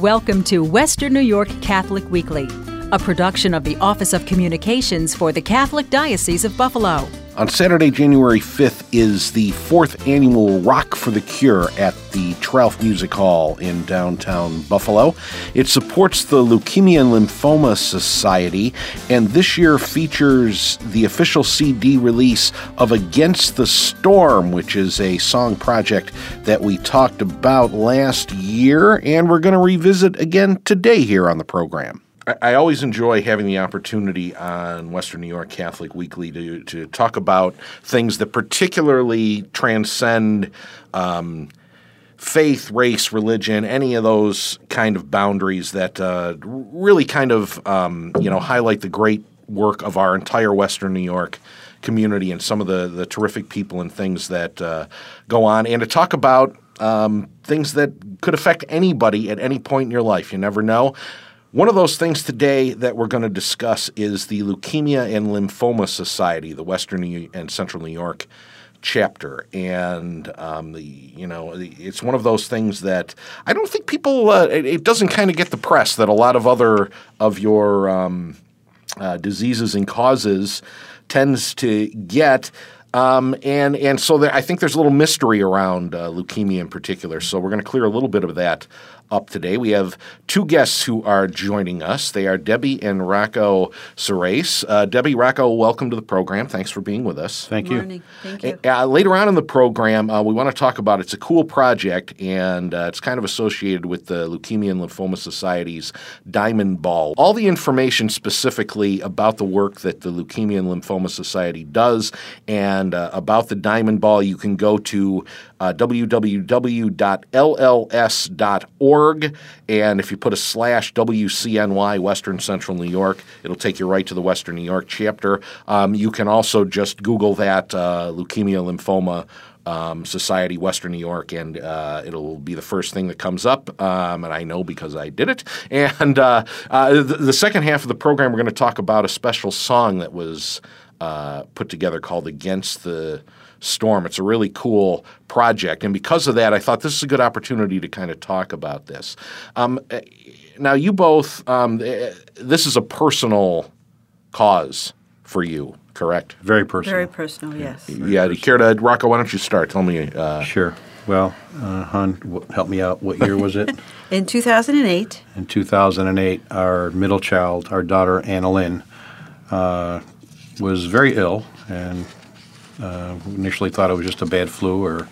Welcome to Western New York Catholic Weekly, a production of the Office of Communications for the Catholic Diocese of Buffalo. On Saturday, January 5th, is the fourth annual Rock for the Cure at the Tralf Music Hall in downtown Buffalo. It supports the Leukemia and Lymphoma Society, and this year features the official CD release of Against the Storm, which is a song project that we talked about last year, and we're going to revisit again today here on the program. I always enjoy having the opportunity on Western New York Catholic Weekly to, to talk about things that particularly transcend um, faith, race, religion, any of those kind of boundaries that uh, really kind of um, you know highlight the great work of our entire Western New York community and some of the the terrific people and things that uh, go on, and to talk about um, things that could affect anybody at any point in your life. You never know. One of those things today that we're going to discuss is the Leukemia and Lymphoma Society, the Western and Central New York chapter, and um, the you know it's one of those things that I don't think people uh, it, it, doesn't kind of get the press that a lot of other of your um, uh, diseases and causes tends to get. Um, and and so there, I think there's a little mystery around uh, leukemia in particular. So we're going to clear a little bit of that up today. We have two guests who are joining us. They are Debbie and Rocco Surace. Uh, Debbie, Rocco, welcome to the program. Thanks for being with us. Thank you. Morning. Thank you. Uh, later on in the program, uh, we want to talk about it's a cool project, and uh, it's kind of associated with the Leukemia and Lymphoma Society's Diamond Ball. All the information specifically about the work that the Leukemia and Lymphoma Society does and uh, about the Diamond Ball, you can go to uh, www.lls.org. And if you put a slash WCNY, Western Central New York, it'll take you right to the Western New York chapter. Um, you can also just Google that uh, leukemia, lymphoma. Um, Society, Western New York, and uh, it'll be the first thing that comes up. Um, and I know because I did it. And uh, uh, the, the, second half of the program, we're going to talk about a special song that was uh, put together called Against the Storm. It's a really cool project, and because of that, I thought this is a good opportunity to kind of talk about this. Um, eh, now, you both, um, eh, this is a personal cause for you, correct? Very personal. Very personal, yes. Very yeah. Do you care to, Rocco? Why don't you start? Tell me. Uh, sure. Well, uh, Han, help me out. What year was it? In 2008. In 2008, our middle child, our daughter Anna Lynn, uh, was very ill and uh, initially thought it was just a bad flu or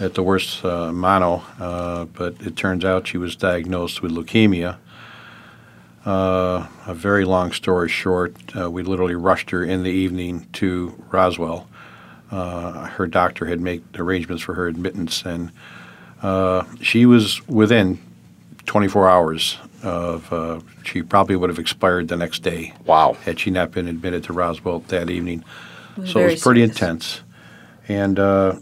at the worst uh, mono, uh, but it turns out she was diagnosed with leukemia. Uh, a very long story short, uh, we literally rushed her in the evening to Roswell. Uh, her doctor had made arrangements for her admittance, and she was within 24 hours of. she probably would have expired the next day. Wow! Had she not been admitted to Roswell that evening. So it was pretty serious. intense. And uh,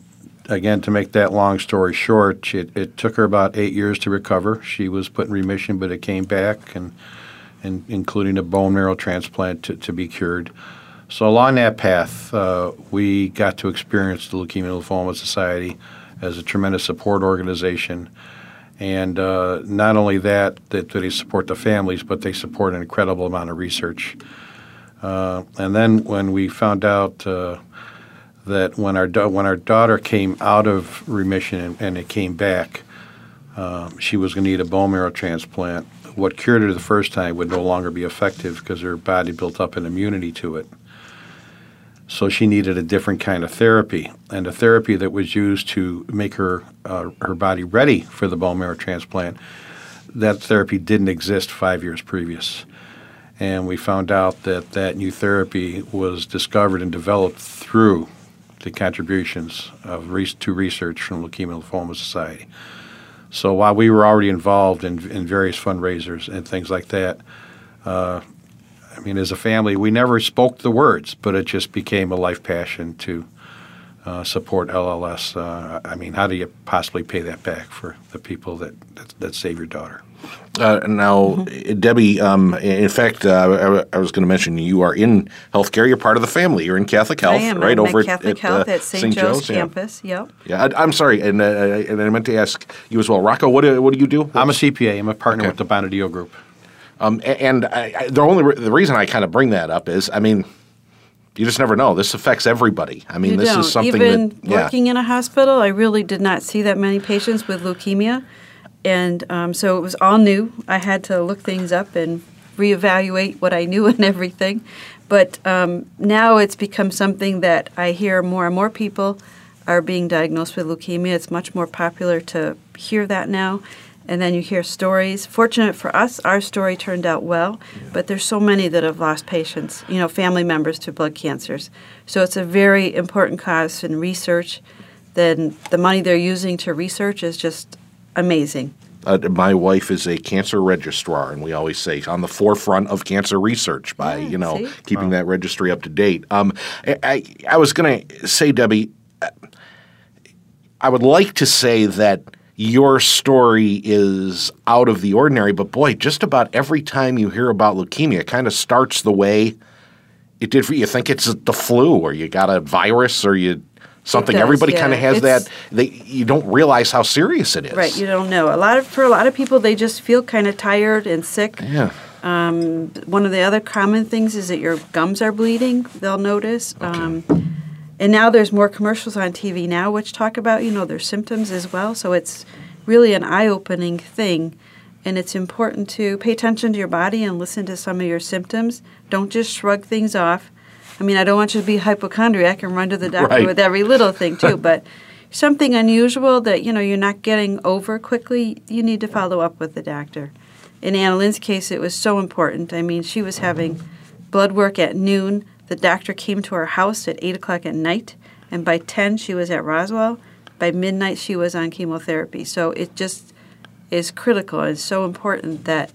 again, to make that long story short, it, it, took her about eight years to recover. She was put in remission, but it came back, and, and including a bone marrow transplant to, to be cured. So along that path, uh, we got to experience the Leukemia and Lymphoma Society as a tremendous support organization. And uh, not only that, that, they support the families, but they support an incredible amount of research. Uh, and then when we found out uh, that when our da- when our daughter came out of remission and, and it came back, um, she was going to need a bone marrow transplant. What cured her the first time would no longer be effective because her body built up an immunity to it. So she needed a different kind of therapy, and a therapy that was used to make her uh, her body ready for the bone marrow transplant. That therapy didn't exist five years previous and we found out that that new therapy was discovered and developed through the contributions of re- to research from Leukemia Lymphoma Society. So while we were already involved in, in various fundraisers and things like that, uh, I mean, as a family, we never spoke the words, but it just became a life passion to uh, support LLS. Uh, I mean, how do you possibly pay that back for the people that that, that save your daughter? Uh, now, mm-hmm. Debbie, um, in fact, uh, I, I, was going to mention you are in healthcare. You're part of the family. You're in Catholic Health, I am. right I'm over Catholic at, Health uh, at St. Joe's, Joe's, campus. Yeah. Yep. Yeah, I, am sorry, and uh, and I meant to ask you as well, Rocco. What do, what do you do? I'm a CPA. I'm a partner okay. with the Bonadio Group. Um, and I, the only re- the reason I kind of bring that up is, I mean, you just never know. This affects everybody. I mean, you this don't. is something Even that yeah. working in a hospital, I really did not see that many patients with leukemia, and um, so it was all new. I had to look things up and reevaluate what I knew and everything. But um, now it's become something that I hear more and more people are being diagnosed with leukemia. It's much more popular to hear that now and then you hear stories. Fortunate for us, our story turned out well, yeah. but there's so many that have lost patients, you know, family members to blood cancers. So it's a very important cause in research. Then the money they're using to research is just amazing. Uh, my wife is a cancer registrar, and we always say on the forefront of cancer research by yeah, you know see? keeping wow. that registry up to date. Um, I, I was going to say, Debbie, uh, I would like to say that your story is out of the ordinary, but boy, just about every time you hear about leukemia, it kind of starts the way it did for you. You think it's the flu, or you got a virus, or you something. Does, Everybody yeah. kind of has it's, that. They you don't realize how serious it is. Right, you don't know. A lot of for a lot of people, they just feel kind of tired and sick. Yeah. Um, one of the other common things is that your gums are bleeding. They'll notice. Okay. Um, and now there's more commercials on TV now which talk about you know their symptoms as well. So it's really an eye-opening thing, and it's important to pay attention to your body and listen to some of your symptoms. Don't just shrug things off. I mean, I don't want you to be hypochondriac and run to the doctor right. with every little thing too, but something unusual that you know you're not getting over quickly, you need to follow up with the doctor. In Anna Lynn's case, it was so important. I mean, she was having blood work at noon the doctor came to our house at 8 o'clock at night, and by 10, she was at Roswell. By midnight, she was on chemotherapy. So it just is critical. and so important that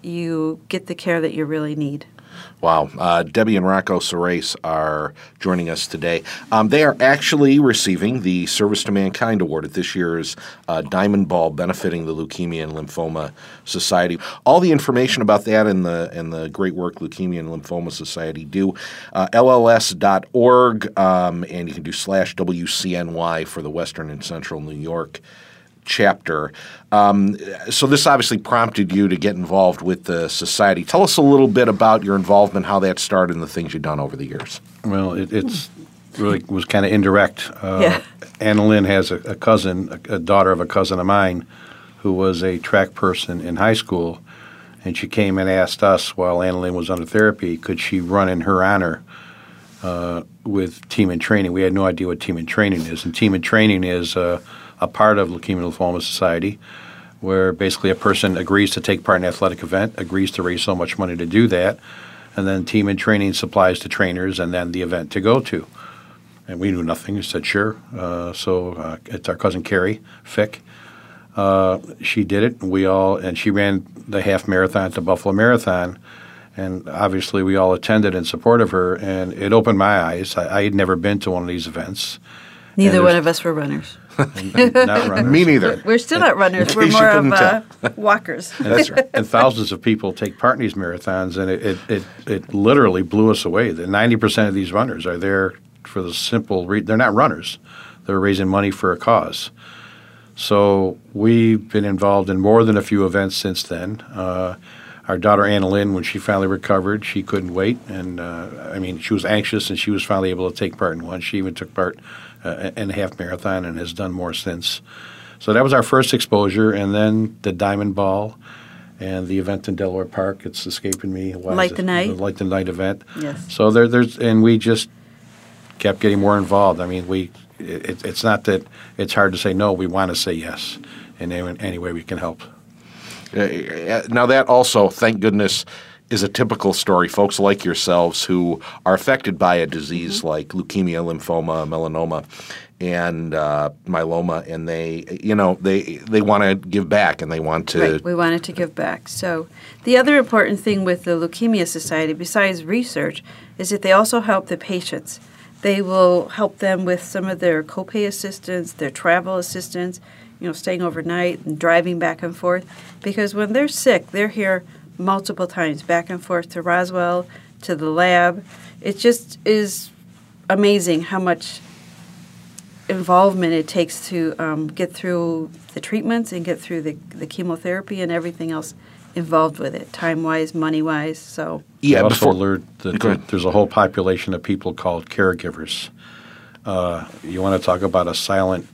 you get the care that you really need. Wow. Uh, Debbie and Rocco Surace are joining us today. Um, they are actually receiving the Service to Mankind Award at this year's uh, Diamond Ball benefiting the Leukemia and Lymphoma Society. All the information about that and the and the great work Leukemia and Lymphoma Society do, uh, lls.org, um, and you can do slash WCNY for the Western and Central New York chapter. Um, so this obviously prompted you to get involved with the society. Tell us a little bit about your involvement, how that started, and the things you've done over the years. Well, it, it's really was kind of indirect. Uh, yeah. Anna Lynn has a, a cousin, a, a, daughter of a cousin of mine, who was a track person in high school, and she came and asked us while Anna Lynn was under therapy, could she run in her honor uh, with Team in Training? We had no idea what Team in Training is, and Team in Training is. Uh, a part of Leukemia Lymphoma Society, where basically a person agrees to take part in an athletic event, agrees to raise so much money to do that, and then Team in Training supplies to trainers, and then the event to go to. And we knew nothing. We said sure. Uh, so uh, it's our cousin Carrie Fick. Uh, she did it. And we all and she ran the half marathon at the Buffalo Marathon, and obviously we all attended in support of her. And it opened my eyes. I, I had never been to one of these events. Neither one of us were runners. Not runners. Me neither. We're still not runners. We're more of uh, walkers. And, that's right. and thousands of people take part in these marathons, and it, it, it, it literally blew us away. The 90% of these runners are there for the simple reason they're not runners. They're raising money for a cause. So we've been involved in more than a few events since then. Uh, our daughter Anna Lynn, when she finally recovered, she couldn't wait, and uh, I mean, she was anxious, and she was finally able to take part in one. She even took part uh, in half marathon and has done more since. So that was our first exposure, and then the Diamond Ball and the event in Delaware Park. It's escaping me. Why Light the Night. The Light the Night event. Yes. So there, there's and we just kept getting more involved. I mean, we it, it's not that it's hard to say no. We want to say yes in any, any way we can help. Uh, now that also, thank goodness, is a typical story. Folks like yourselves who are affected by a disease mm-hmm. like leukemia, lymphoma, melanoma, and uh, myeloma, and they, you know, they they want to give back and they want to. Right. We wanted to give back. So the other important thing with the Leukemia Society, besides research, is that they also help the patients. They will help them with some of their copay assistance, their travel assistance, you know, staying overnight and driving back and forth. Because when they're sick, they're here multiple times, back and forth to Roswell, to the lab. It just is amazing how much involvement it takes to um, get through the treatments and get through the, the chemotherapy and everything else involved with it, time wise, money wise. So Yeah, Yeah, also before- learned that Go there's a whole population of people called caregivers. Uh, you want to talk about a silent,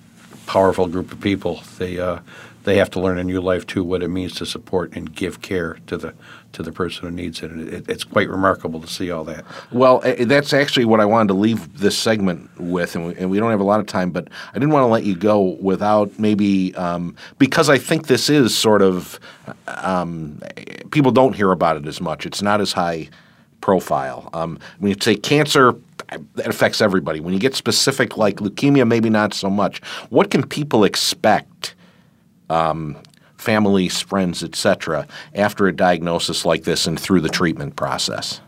powerful group of people? They uh, they have to learn in new life too what it means to support and give care to the to the person who needs it. And it, it's quite remarkable to see all that. Well, eh, that's actually what I wanted to leave this segment with, and we, and we don't have a lot of time, but I didn't want to let you go without maybe um, because I think this is sort of um, eh, people don't hear about it as much. It's not as high profile. Um, when you say cancer, that affects everybody. When you get specific, like leukemia, maybe not so much. What can people expect? Um, families, friends, etc., after a diagnosis like this and through the treatment process.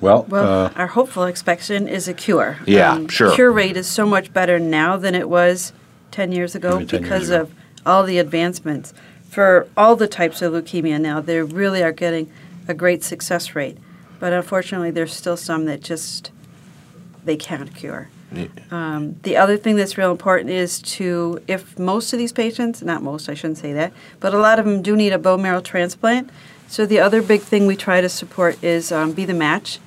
Well, Well, uh, our hopeful expectation is a cure. Um, Yeah, sure. Cure rate is so much better now than it was 10 years ago Maybe 10 years because ago. of all the advancements. For all the types of leukemia now, they really are getting a great success rate. But unfortunately, there's still some that just they can't cure. Um, the other thing that's real important is to, if most of these patients, not most, I shouldn't say that, but a lot of them do need a bone marrow transplant. So the other big thing we try to support is um, be the match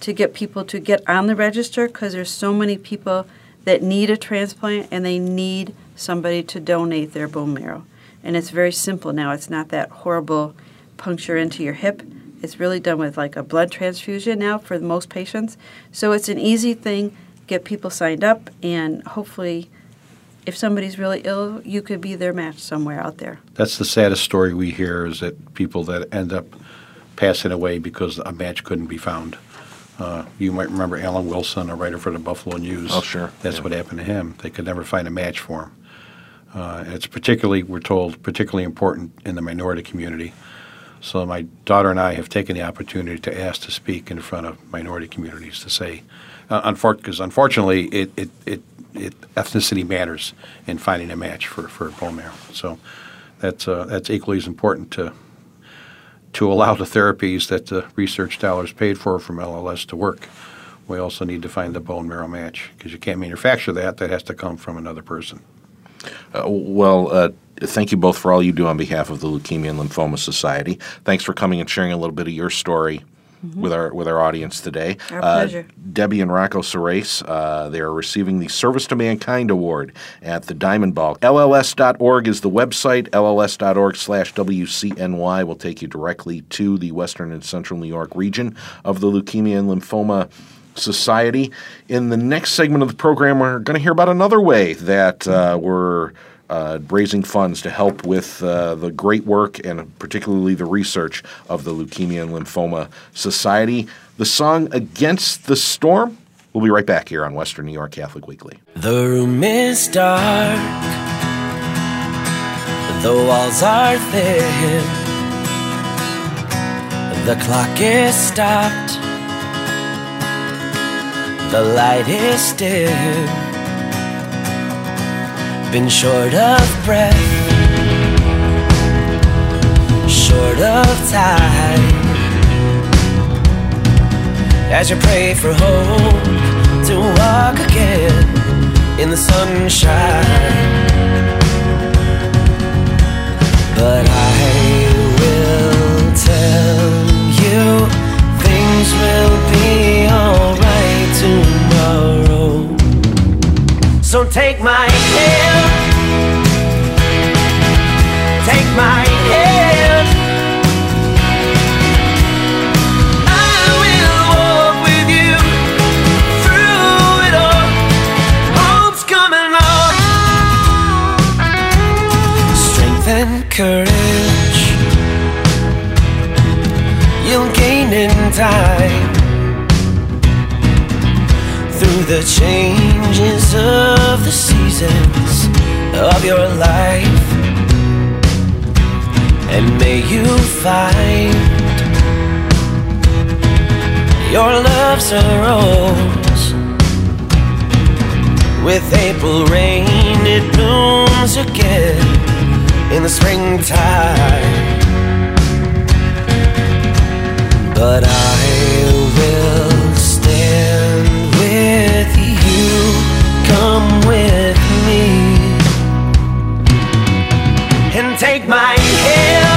to get people to get on the register because there's so many people that need a transplant and they need somebody to donate their bone marrow. And it's very simple now. It's not that horrible puncture into your hip. It's really done with like a blood transfusion now for most patients. So it's an easy thing. Get people signed up, and hopefully, if somebody's really ill, you could be their match somewhere out there. that's the saddest story we hear is that people that end up passing away because a match couldn't be found. Uh, you might remember Alan Wilson, a writer for the Buffalo News. Oh, sure. That's Yeah. what happened to him. They could never find a match for him. Uh, and it's particularly, we're told, particularly important in the minority community. So my daughter and I have taken the opportunity to ask to speak in front of minority communities to say, uh, because unfortunately, it, it, it, it ethnicity matters in finding a match for, for bone marrow. So that's uh, that's equally as important to to allow the therapies that the research dollars paid for from LLS to work. We also need to find the bone marrow match because you can't manufacture that. That has to come from another person. Uh, well, uh, thank you both for all you do on behalf of the Leukemia and Lymphoma Society. Thanks for coming and sharing a little bit of your story with our with our audience today. Our Uh, pleasure. Debbie and Rocco Surace, uh, they are receiving the Service to Mankind Award at the Diamond Ball. LLS.org is the website. LLS.org slash WCNY will take you directly to the Western and Central New York region of the Leukemia and Lymphoma Society. In the next segment of the program, we're going to hear about another way that uh, we're uh, raising funds to help with uh, the great work and particularly the research of the Leukemia and Lymphoma Society. The song Against the Storm. We'll be right back here on Western New York Catholic Weekly. The room is dark, the walls are thin, the clock is stopped, the light is dim. Been short of breath, short of time. As you pray for hope to walk again in the sunshine. But I will tell you things will be alright tomorrow. So take my hand, take my hand. I will walk with you through it all. Hope's coming on. Strength and courage you'll gain in time the changes of the seasons of your life. And may you find Your love's a rose. With April rain, it blooms again in the springtime. But I will with you. Come with me and take my hand.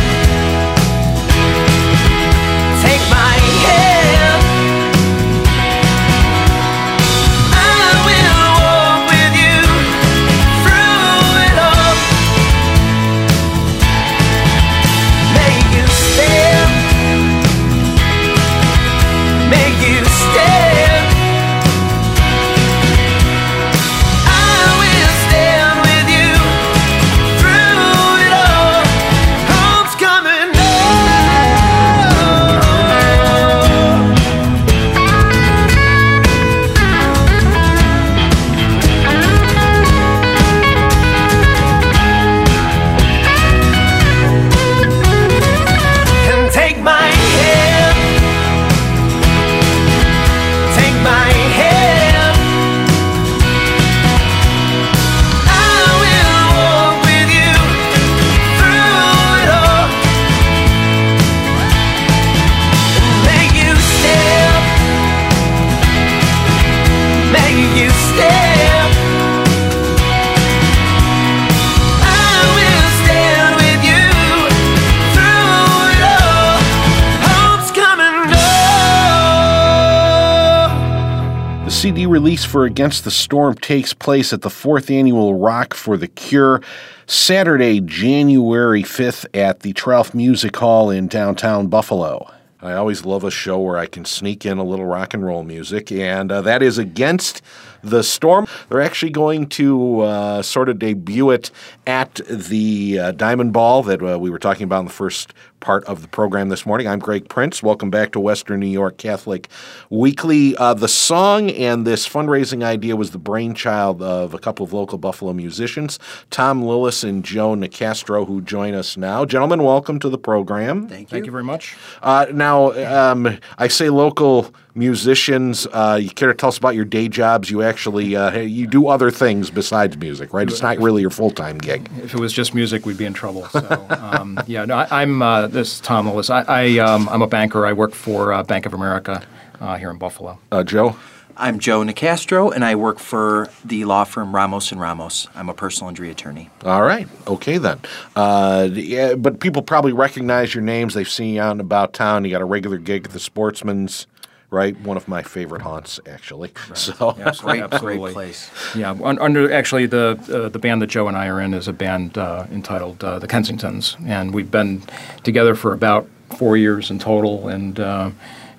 Release for Against the Storm takes place at the fourth annual Rock for the Cure, Saturday, January 5th at the Tralf Music Hall in downtown Buffalo. I always love a show where I can sneak in a little rock and roll music, and uh, that is Against the Storm. They're actually going to uh, sort of debut it at the uh, Diamond Ball that uh, we were talking about in the first part of the program this morning. I'm Greg Prince. Welcome back to Western New York Catholic Weekly. Uh, the song and this fundraising idea was the brainchild of a couple of local Buffalo musicians, Tom Lillis and Joe Nicastro, who join us now. Gentlemen, welcome to the program. Thank you. Thank you very much. Uh, now, um, I say local musicians. Uh, you care to tell us about your day jobs? You actually uh, you do other things besides music, right? It's not really your full time gig. If it was just music, we'd be in trouble. So, um, yeah, no, I, I'm uh, this is Tom Lillis. I, I um, I'm a banker. I work for uh, Bank of America uh, here in Buffalo. Uh, Joe. I'm Joe Nicastro, and I work for the law firm Ramos and Ramos. I'm a personal injury attorney. All right. Okay then. Uh, yeah, but people probably recognize your names. They've seen you out and about town. You got a regular gig at the Sportsmen's, right? One of my favorite haunts, actually. So. Great, Absolutely. great place. Yeah, un- under actually the uh, the band that Joe and I are in is a band uh, entitled uh, the Kensingtons, and we've been together for about four years in total. And uh,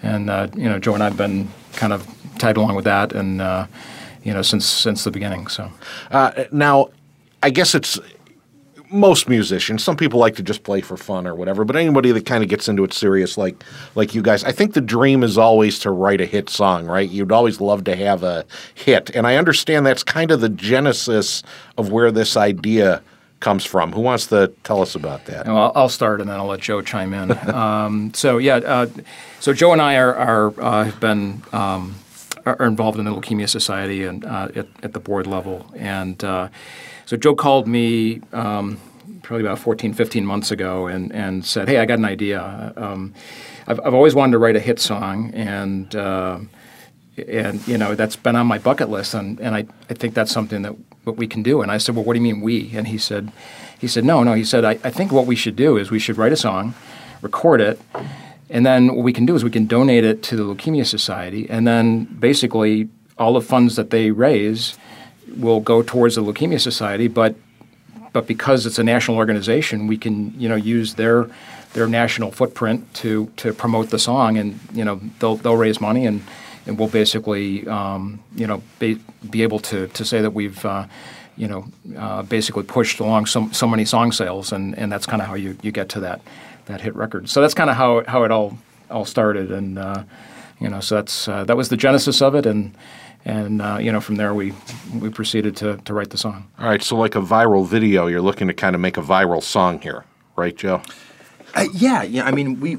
and uh, you know, Joe and I've been kind of tied along with that, and uh, you know, since since the beginning. So Uh, now, I guess it's most musicians. Some people like to just play for fun or whatever, but anybody that kind of gets into it serious, like like you guys, I think the dream is always to write a hit song, right? You'd always love to have a hit, and I understand that's kind of the genesis of where this idea comes from. Who wants to tell us about that? Well, I'll, start and then I'll let Joe chime in. um, so yeah, uh, so Joe and I are, are uh, have been um, are involved in the Leukemia Society and uh, at, at the board level, and uh, so Joe called me um, probably about 14, 15 months ago and and said, "Hey, I got an idea. Um, I've, I've always wanted to write a hit song and." Uh, and you know that's been on my bucket list and, and I, I think that's something that what we can do and i said well what do you mean we and he said he said no no he said I, I think what we should do is we should write a song record it and then what we can do is we can donate it to the leukemia society and then basically all the funds that they raise will go towards the leukemia society but but because it's a national organization, we can you know use their their national footprint to to promote the song, and you know they'll they'll raise money, and and we'll basically um, you know be, be able to to say that we've uh, you know uh, basically pushed along so so many song sales, and and that's kind of how you you get to that that hit record. So that's kind of how how it all all started, and uh, you know so that's uh, that was the genesis of it, and. And uh, you know, from there we we proceeded to, to write the song. All right, so like a viral video, you're looking to kind of make a viral song here, right, Joe? Uh, yeah, yeah. I mean, we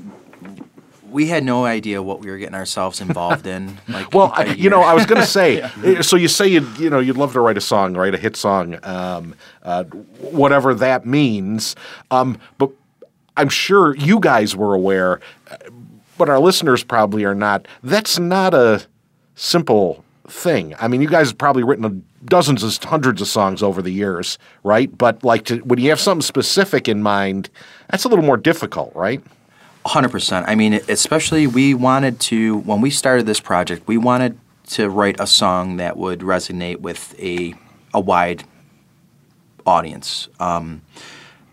we had no idea what we were getting ourselves involved in. Like Well, a I, you know. I was going to say. eh, So you say you you know you'd love to write a song, write a hit song, um, uh, whatever that means. Um, but I'm sure you guys were aware, uh, but our listeners probably are not. That's not a simple thing. I mean, you guys have probably written dozens of hundreds of songs over the years, right? But like to, when you have something specific in mind, that's a little more difficult, right? Hundred percent. I mean, especially we wanted to when we started this project, we wanted to write a song that would resonate with a a wide audience um,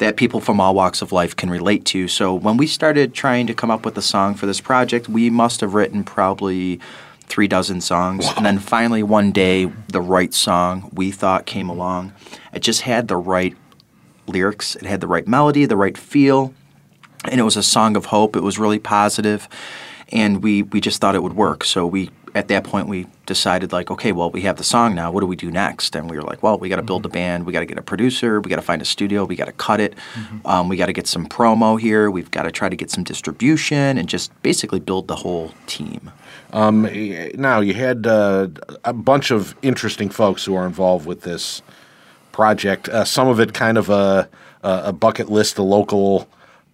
that people from all walks of life can relate to. So when we started trying to come up with a song for this project, we must have written probably three dozen songs, and then finally one day the right song we thought came along. It just had the right lyrics. It had the right melody, the right feel and it was a song of hope. It was really positive, and we we just thought it would work. So we at that point we decided like, okay, well we have the song now. What do we do next? And we were like, well, we got to build a band. We got to get a producer. We got to find a studio. We got to cut it. Um, we got to get some promo here. We've got to try to get some distribution and just basically build the whole team. Um, now you had uh, a bunch of interesting folks who are involved with this project. Uh, some of it kind of a, a a bucket list of local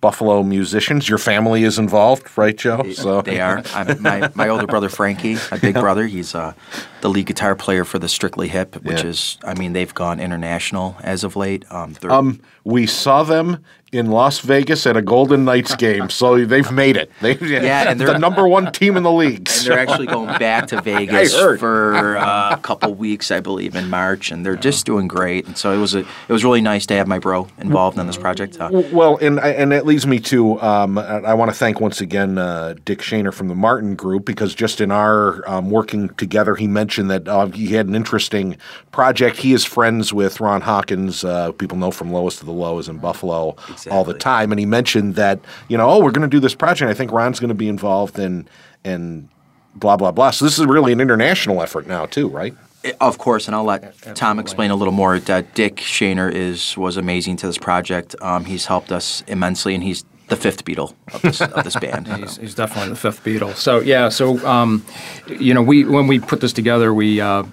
Buffalo musicians. Your family is involved, right, Joe? So They are. I'm, my, my older brother Frankie, my big brother, he's uh, the lead guitar player for the Strictly Hip, which Yeah. is, I mean, they've gone international as of late. Um, Um, we saw them in Las Vegas at a Golden Knights game, so they've made it. They, Yeah, and the they're- number one team in the league. and they're actually going back to Vegas for uh, a couple weeks, I believe, in March, and they're just doing great. And so it was a, it was really nice to have my bro involved in this project. Uh, Well, and and that leads me to um, I want to thank once again uh, Dick Shaner from the Martin Group because just in our um, working together, he mentioned that uh, he had an interesting project. He is friends with Ron Hawkins. Uh, people know from Lowest of the Lows in Buffalo all the time, and he mentioned that you know, oh, we're going to do this project. I think Ron's going to be involved in and blah blah blah. So this is really an international effort now too, right? Of course, and I'll let Tom explain a little more. Uh, Dick Shaner is was amazing to this project. Um, he's helped us immensely, and he's the fifth Beatle of this, of this band. He's, he's definitely the fifth Beatle. So yeah, so um, you know, we when we put this together, we uh,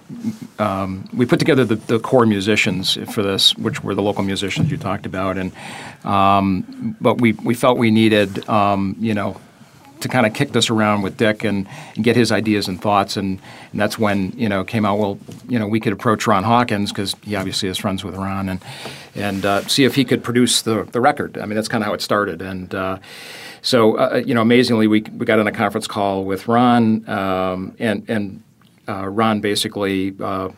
um, we put together the, the core musicians for this, which were the local musicians you talked about, and um, but we we felt we needed um, you know to kind of kick this around with Dick and, and get his ideas and thoughts, and, and that's when you know came out. Well, you know, we could approach Ron Hawkins because he obviously is friends with Ron, and and uh, see if he could produce the the record. I mean, that's kind of how it started, and. Uh, so, uh, you know, amazingly, we, we got on a conference call with Ron, um, and and uh, Ron basically, uh,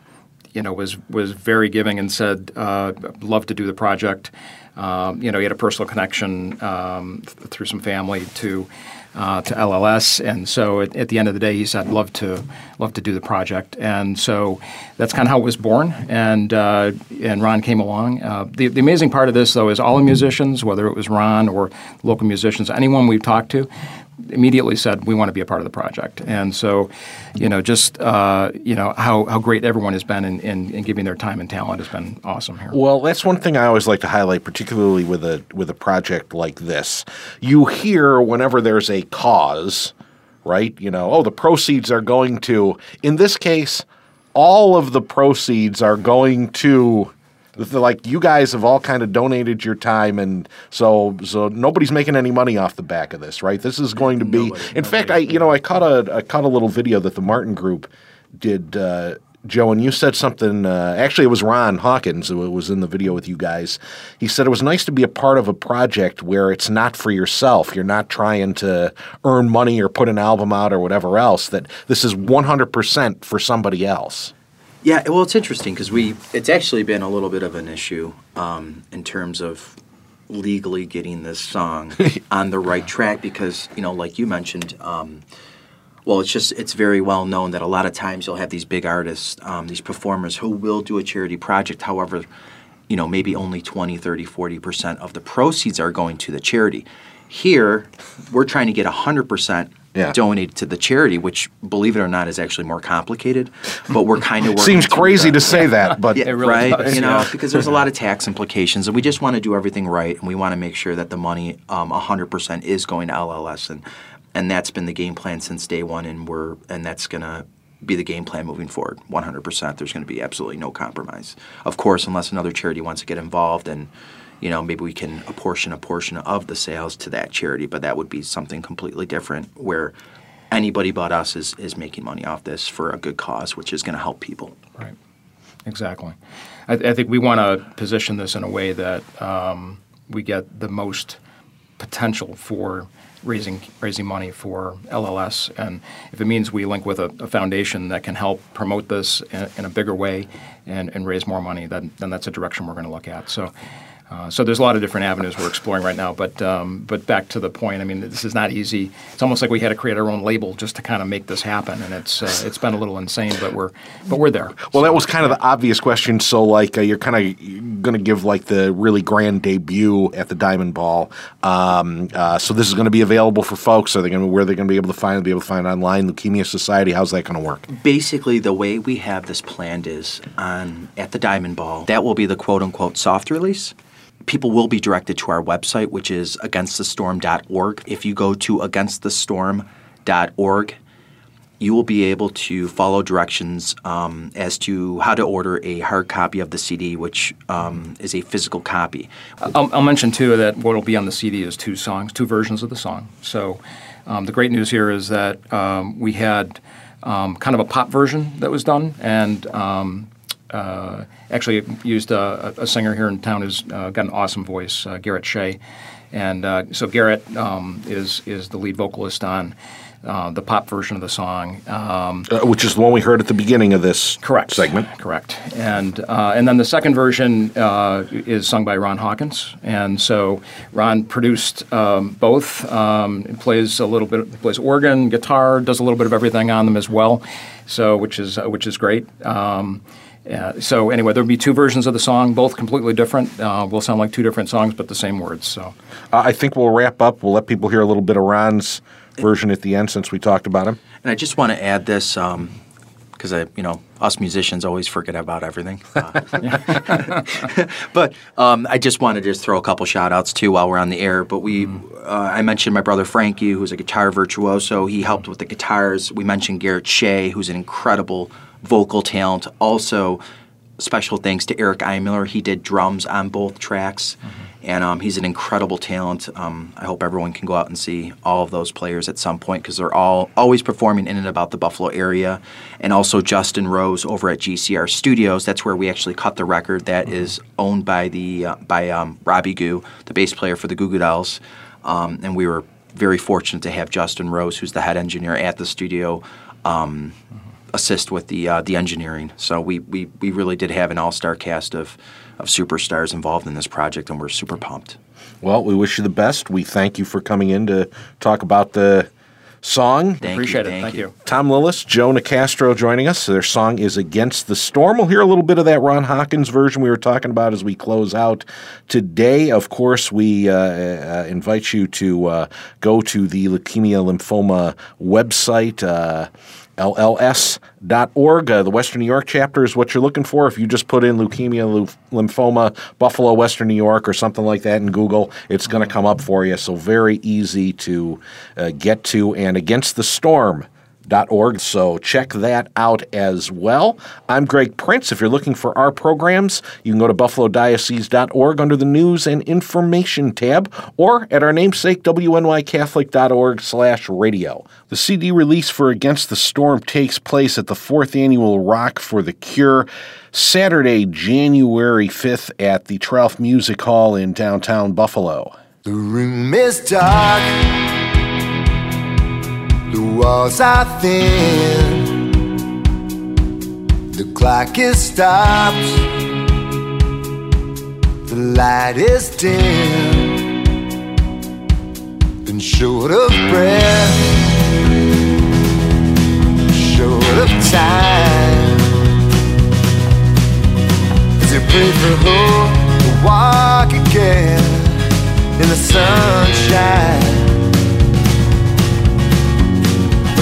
you know, was was very giving and said, uh, "Love to do the project." Um, you know, he had a personal connection um, th- through some family to uh, to LLS, and so at, at the end of the day, he said, I'd "Love to love to do the project." And so that's kind of how it was born. And uh, and Ron came along. Uh, the the amazing part of this, though, is all the musicians, whether it was Ron or local musicians, anyone we've talked to, immediately said we want to be a part of the project. And so, you know, just uh, you know how, how great everyone has been in, in, in giving their time and talent has been awesome here. Well, that's one thing I always like to highlight, particularly with a with a project like this. You hear whenever there's a cause, right? You know, oh, the proceeds are going to. In this case, all of the proceeds are going to. Like you guys have all kind of donated your time, and so so nobody's making any money off the back of this, right? This is going to be. in fact, I you know I caught a I caught a little video that the Martin Group did. Uh, Joe, and you said something. Uh, actually, it was Ron Hawkins who was in the video with you guys. He said it was nice to be a part of a project where it's not for yourself. You're not trying to earn money or put an album out or whatever else. That this is 100% for somebody else. Yeah, well, it's interesting because we it's actually been a little bit of an issue um, in terms of legally getting this song on the right track because you know, like you mentioned. Um, well, it's just it's very well known that a lot of times you'll have these big artists, um, these performers who will do a charity project. However, you know, maybe only 20, 30, 40% of the proceeds are going to the charity. Here, we're trying to get 100% Yeah. donated to the charity, which, believe it or not, is actually more complicated. But we're kind of working Seems crazy the- to say that, but yeah, really right. does, you know, yeah. because there's a lot of tax implications, and we just want to do everything right, and we want to make sure that the money, um, 100% is going to LLS, and and that's been the game plan since day one, and we're and that's gonna be the game plan moving forward. 100%. There's going to be absolutely no compromise. Of course, unless another charity wants to get involved and you know maybe we can apportion a portion of the sales to that charity, but that would be something completely different where anybody but us is, is making money off this for a good cause, which is going to help people. Right. Exactly. I, I think we want to position this in a way that um, we get the most potential for raising raising money for LLS, and if it means we link with a, a foundation that can help promote this in, in a bigger way and, and raise more money, then, then that's a direction we're going to look at. So. Uh, so there's a lot of different avenues we're exploring right now, but um, but back to the point. I mean, this is not easy. It's almost like we had to create our own label just to kind of make this happen, and it's uh, it's been a little insane, but we're but we're there. Well, that was kind of the obvious question. So, like, uh, you're kind of going to give like the really grand debut at the Diamond Ball. Um, uh, so, this is going to be available for folks. Are they going to where they're going to be able to find? Be able to find online. Leukemia Society. How's that going to work? Basically, the way we have this planned is on at the Diamond Ball. That will be the quote unquote soft release people will be directed to our website, which is againstthestorm.org. If you go to againstthestorm.org, you will be able to follow directions um, as to how to order a hard copy of the CD, which um, is a physical copy. I'll, I'll, mention too that what will be on the CD is two songs, two versions of the song. So um, the great news here is that um, we had um, kind of a pop version that was done, and um, uh, actually used a, a, singer here in town who's uh, got an awesome voice, uh, Garrett Shea, and uh, so Garrett um, is is the lead vocalist on. Uh, the pop version of the song, um, uh, which is the one we heard at the beginning of this correct segment. Correct, and and then the second version is sung by Ron Hawkins, and so Ron produced um, both. Um, plays a little bit, plays organ, guitar, does a little bit of everything on them as well. So which is which is great. Uh, so anyway, there'll be two versions of the song, both completely different. Uh, will sound like two different songs, but the same words. So uh, I think we'll wrap up. We'll let people hear a little bit of Ron's version at the end, since we talked about him. And I just want to add this because um, I, you know, us musicians always forget about everything. Uh, but um, I just wanted to just throw a couple shout outs too while we're on the air. But we, mm. uh, I mentioned my brother Frankie, who's a guitar virtuoso. He helped with the guitars. We mentioned Garrett Shea, who's an incredible vocal talent. Also, special thanks to Eric Eimiller. He did drums on both tracks, mm-hmm. and um, he's an incredible talent. Um, I hope everyone can go out and see all of those players at some point because they're all always performing in and about the Buffalo area. And also Justin Rose over at GCR Studios. That's where we actually cut the record. That mm-hmm. is owned by the uh, by um, Robbie Goo, the bass player for the Goo Goo Dolls, um, and we were very fortunate to have Justin Rose, who's the head engineer at the studio. Um, mm-hmm assist with the uh, the engineering. So we, we, we really did have an all star cast of, of superstars involved in this project, and we're super pumped. Well, we wish you the best. We thank you for coming in to talk about the song. Thank Appreciate you, it. Thank, thank you. you. Tom Lillis, Joe Nicastro joining us. Their song is Against the Storm. We'll hear a little bit of that Ron Hawkins version we were talking about as we close out today. Of course, we uh, uh, invite you to uh, go to the Leukemia Lymphoma website. LLS.org. Uh, the Western New York chapter is what you're looking for. If you just put in leukemia, lymphoma, Buffalo, Western New York, or something like that in Google, it's going to come up for you. So very easy to uh, get to. And Against the Storm org. So check that out as well. I'm Greg Prince. If you're looking for our programs, you can go to buffalodiocese.org under the News and Information tab or at our namesake wnycatholic.org slash radio. The CD release for Against the Storm takes place at the fourth annual Rock for the Cure Saturday, January 5th at the Tralf Music Hall in downtown Buffalo. The room is dark the walls are thin. The clock is stopped. The light is dim. Been short of breath, short of time. As you pray for hope to walk again in the sunshine.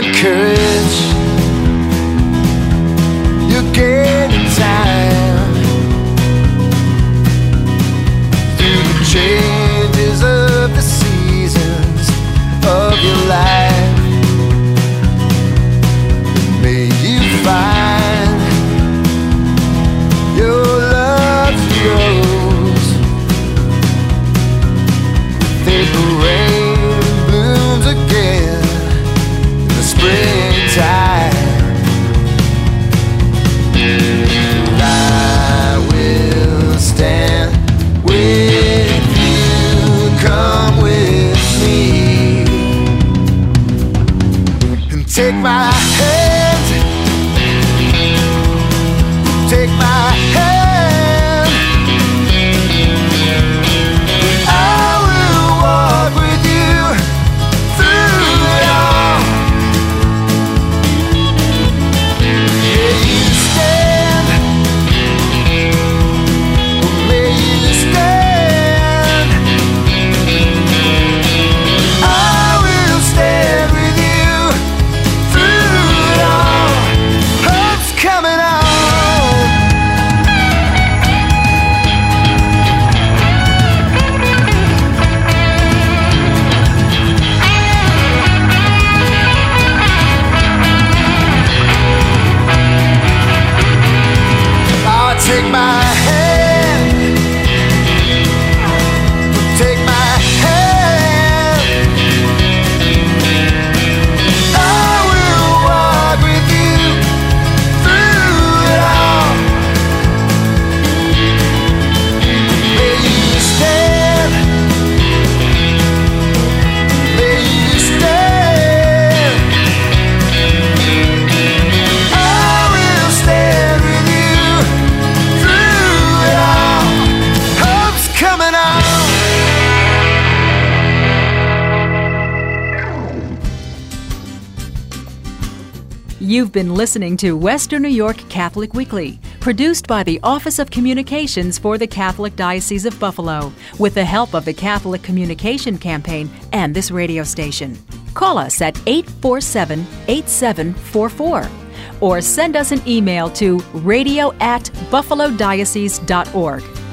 and courage. You've been listening to Western New York Catholic Weekly, produced by the Office of Communications for the Catholic Diocese of Buffalo, with the help of the Catholic Communication Campaign and this radio station. Call us at 847 8744 or send us an email to radio at buffalodiocese.org.